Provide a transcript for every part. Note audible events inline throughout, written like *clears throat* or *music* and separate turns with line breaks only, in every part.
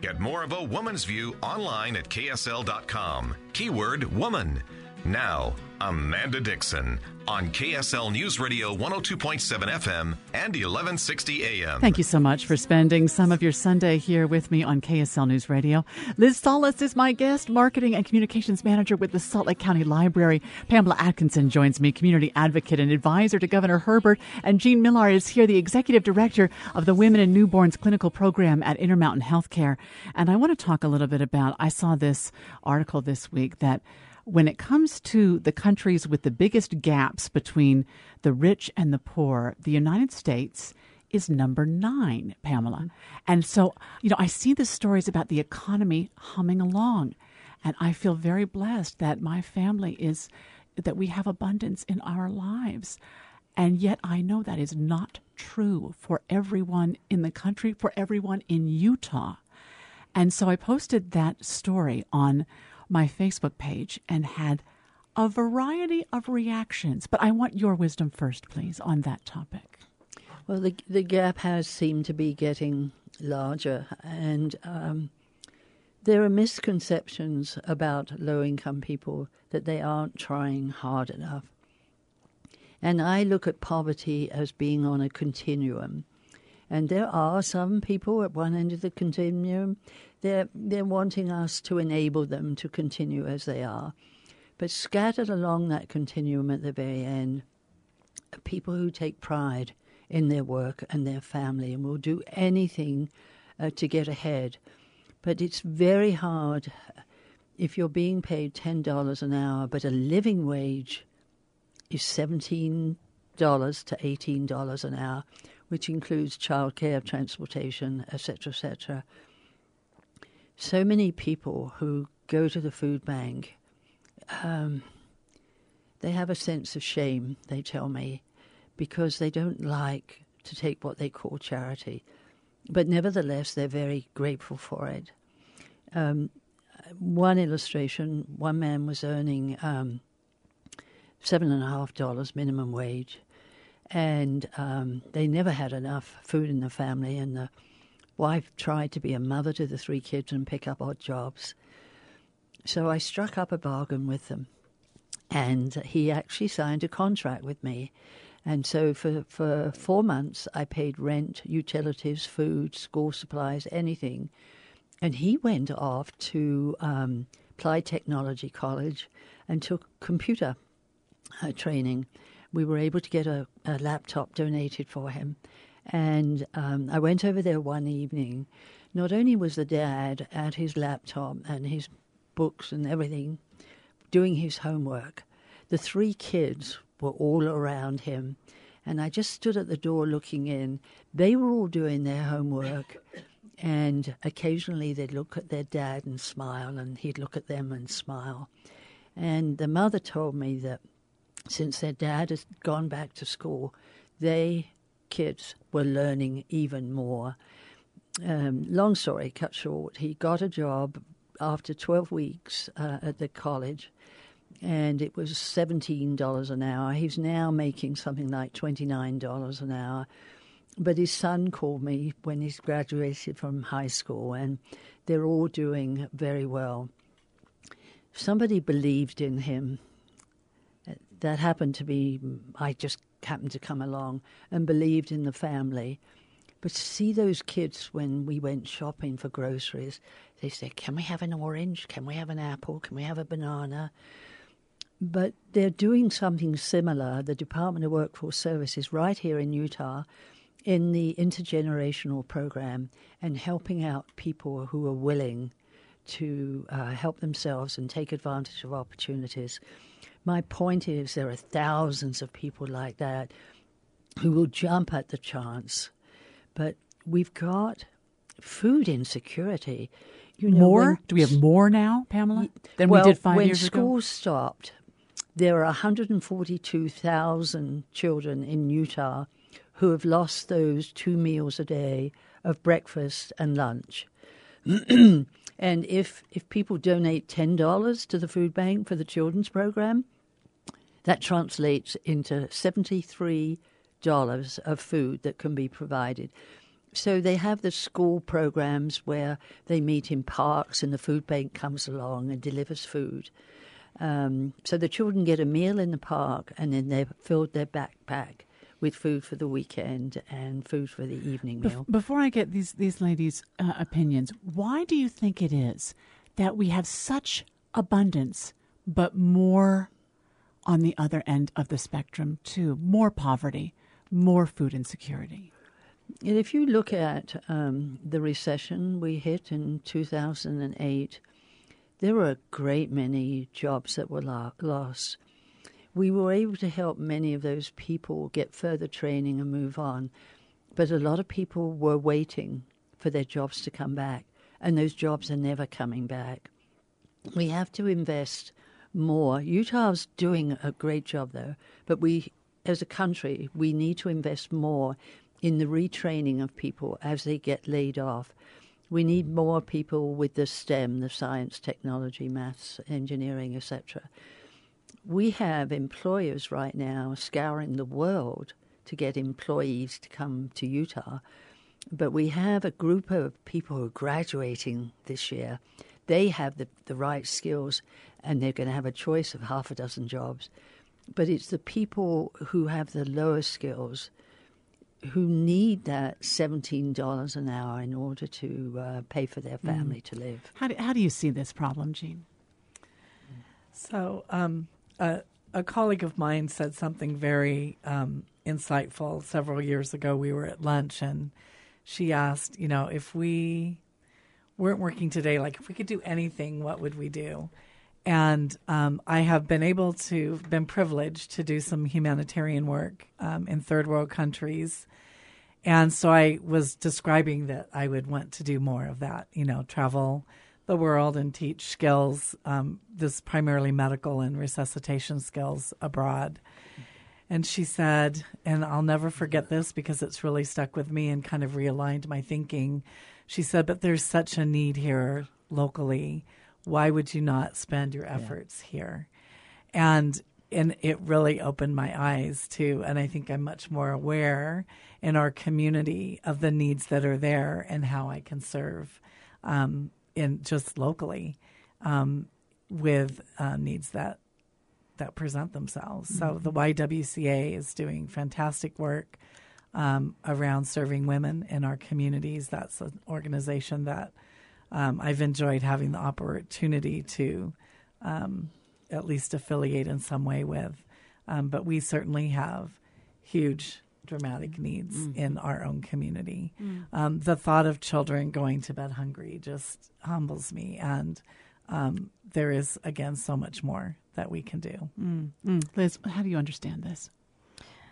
Get more of a woman's view online at ksl.com. Keyword woman. Now, Amanda Dickson on KSL News Radio 102.7 FM and 1160 AM.
Thank you so much for spending some of your Sunday here with me on KSL News Radio. Liz Sollis is my guest, Marketing and Communications Manager with the Salt Lake County Library. Pamela Atkinson joins me, Community Advocate and Advisor to Governor Herbert. And Jean Miller is here, the Executive Director of the Women and Newborns Clinical Program at Intermountain Healthcare. And I want to talk a little bit about, I saw this article this week that when it comes to the countries with the biggest gaps between the rich and the poor, the United States is number nine, Pamela. And so, you know, I see the stories about the economy humming along, and I feel very blessed that my family is, that we have abundance in our lives. And yet, I know that is not true for everyone in the country, for everyone in Utah. And so I posted that story on my Facebook page and had a variety of reactions. But I want your wisdom first, please, on that topic.
Well, the the gap has seemed to be getting larger, and um, there are misconceptions about low income people that they aren't trying hard enough. And I look at poverty as being on a continuum. And there are some people at one end of the continuum they're, they're wanting us to enable them to continue as they are. But scattered along that continuum at the very end are people who take pride in their work and their family and will do anything uh, to get ahead. But it's very hard if you're being paid $10 an hour, but a living wage is $17 to $18 an hour, which includes childcare, transportation, etc., etc so many people who go to the food bank, um, they have a sense of shame, they tell me, because they don't like to take what they call charity. But nevertheless, they're very grateful for it. Um, one illustration one man was earning um, seven and a half dollars minimum wage, and um, they never had enough food in the family, and the wife tried to be a mother to the three kids and pick up odd jobs. So I struck up a bargain with them. And he actually signed a contract with me. And so for, for four months, I paid rent, utilities, food, school supplies, anything. And he went off to um, Applied Technology College and took computer uh, training. We were able to get a, a laptop donated for him. And um, I went over there one evening. Not only was the dad at his laptop and his books and everything doing his homework, the three kids were all around him. And I just stood at the door looking in. They were all doing their homework. And occasionally they'd look at their dad and smile, and he'd look at them and smile. And the mother told me that since their dad has gone back to school, they kids were learning even more. Um, long story cut short, he got a job after 12 weeks uh, at the college, and it was $17 an hour. He's now making something like $29 an hour. But his son called me when he's graduated from high school, and they're all doing very well. Somebody believed in him. That happened to be, I just happened to come along and believed in the family. But to see those kids when we went shopping for groceries, they said, Can we have an orange? Can we have an apple? Can we have a banana? But they're doing something similar. The Department of Workforce Services, right here in Utah, in the intergenerational program, and helping out people who are willing to uh, help themselves and take advantage of opportunities. My point is, there are thousands of people like that who will jump at the chance. But we've got food insecurity.
You know, more? When, Do we have more now, Pamela, than
well,
we did five
years
ago?
When school stopped, there are 142,000 children in Utah who have lost those two meals a day of breakfast and lunch. *clears throat* And if, if people donate $10 to the food bank for the children's program, that translates into $73 of food that can be provided. So they have the school programs where they meet in parks and the food bank comes along and delivers food. Um, so the children get a meal in the park and then they've filled their backpack with food for the weekend and food for the evening meal.
Bef- before I get these these ladies' uh, opinions, why do you think it is that we have such abundance, but more on the other end of the spectrum too? More poverty, more food insecurity.
And if you look at um, the recession we hit in 2008, there were a great many jobs that were lo- lost we were able to help many of those people get further training and move on. But a lot of people were waiting for their jobs to come back, and those jobs are never coming back. We have to invest more. Utah's doing a great job, though, but we, as a country, we need to invest more in the retraining of people as they get laid off. We need more people with the STEM, the science, technology, maths, engineering, etc we have employers right now scouring the world to get employees to come to Utah. But we have a group of people who are graduating this year. They have the, the right skills and they're going to have a choice of half a dozen jobs. But it's the people who have the lower skills who need that $17 an hour in order to uh, pay for their family mm. to live.
How do, how do you see this problem, Jean?
So, um, a, colleague of mine said something very um, insightful several years ago. We were at lunch and she asked, you know, if we weren't working today, like if we could do anything, what would we do? And um, I have been able to, been privileged to do some humanitarian work um, in third world countries. And so I was describing that I would want to do more of that, you know, travel the world and teach skills, um, this primarily medical and resuscitation skills abroad. And she said, and I'll never forget this because it's really stuck with me and kind of realigned my thinking. She said, but there's such a need here locally. Why would you not spend your efforts yeah. here? And and it really opened my eyes too. And I think I'm much more aware in our community of the needs that are there and how I can serve. Um, in just locally um, with uh, needs that that present themselves. Mm-hmm. So the YWCA is doing fantastic work um, around serving women in our communities. That's an organization that um, I've enjoyed having the opportunity to um, at least affiliate in some way with. Um, but we certainly have huge dramatic needs mm. in our own community. Mm. Um, the thought of children going to bed hungry just humbles me. And um, there is, again, so much more that we can do.
Mm. mm. Liz, how do you understand this?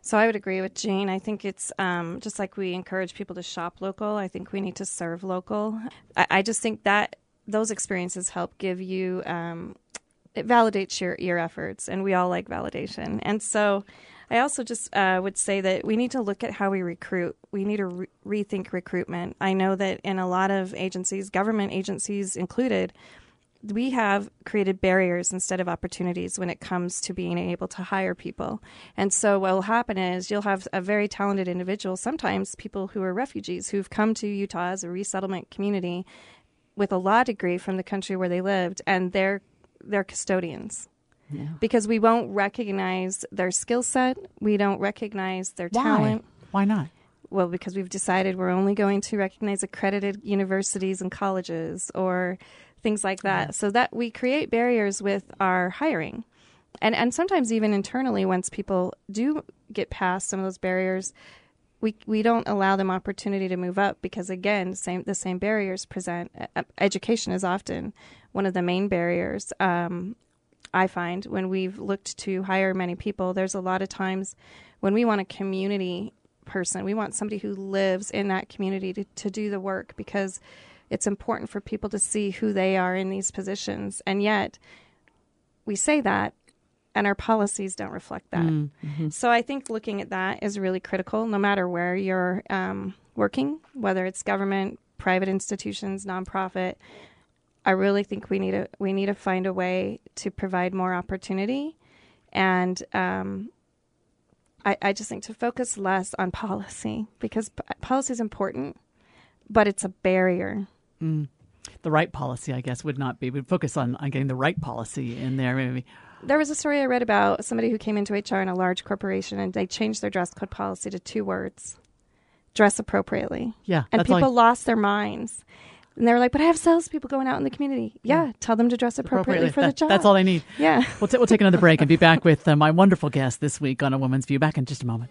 So I would agree with Jane. I think it's um, just like we encourage people to shop local. I think we need to serve local. I, I just think that those experiences help give you um, it validates your your efforts, and we all like validation. And so I also just uh, would say that we need to look at how we recruit. We need to re- rethink recruitment. I know that in a lot of agencies, government agencies included, we have created barriers instead of opportunities when it comes to being able to hire people. And so what will happen is you'll have a very talented individual, sometimes people who are refugees who've come to Utah as a resettlement community with a law degree from the country where they lived, and they're they're custodians Because we won't recognize their skill set, we don't recognize their
Why?
talent.
Why not?
Well, because we've decided we're only going to recognize accredited universities and colleges or things like that. Yeah. So that we create barriers with our hiring. And and sometimes even internally once people do get past some of those barriers, we we don't allow them opportunity to move up because again, same the same barriers present. Education is often one of the main barriers, um, I find when we've looked to hire many people, there's a lot of times when we want a community person, we want somebody who lives in that community to, to do the work because it's important for people to see who they are in these positions. And yet, we say that, and our policies don't reflect that. Mm-hmm. So I think looking at that is really critical, no matter where you're um, working, whether it's government, private institutions, nonprofit. I really think we need to we need to find a way to provide more opportunity, and um, I, I just think to focus less on policy because p- policy is important, but it's a barrier.
Mm. The right policy, I guess, would not be. We'd focus on, on getting the right policy in there. Maybe
there was a story I read about somebody who came into HR in a large corporation and they changed their dress code policy to two words dress appropriately.
Yeah.
And people lost their minds. And they were like, but I have salespeople going out in the community. Yeah, tell them to dress appropriately, appropriately. for
that,
the job.
That's all they need.
Yeah.
We'll, t- we'll take another break and be back with uh, my wonderful guest this week on A Woman's View. Back in just a moment.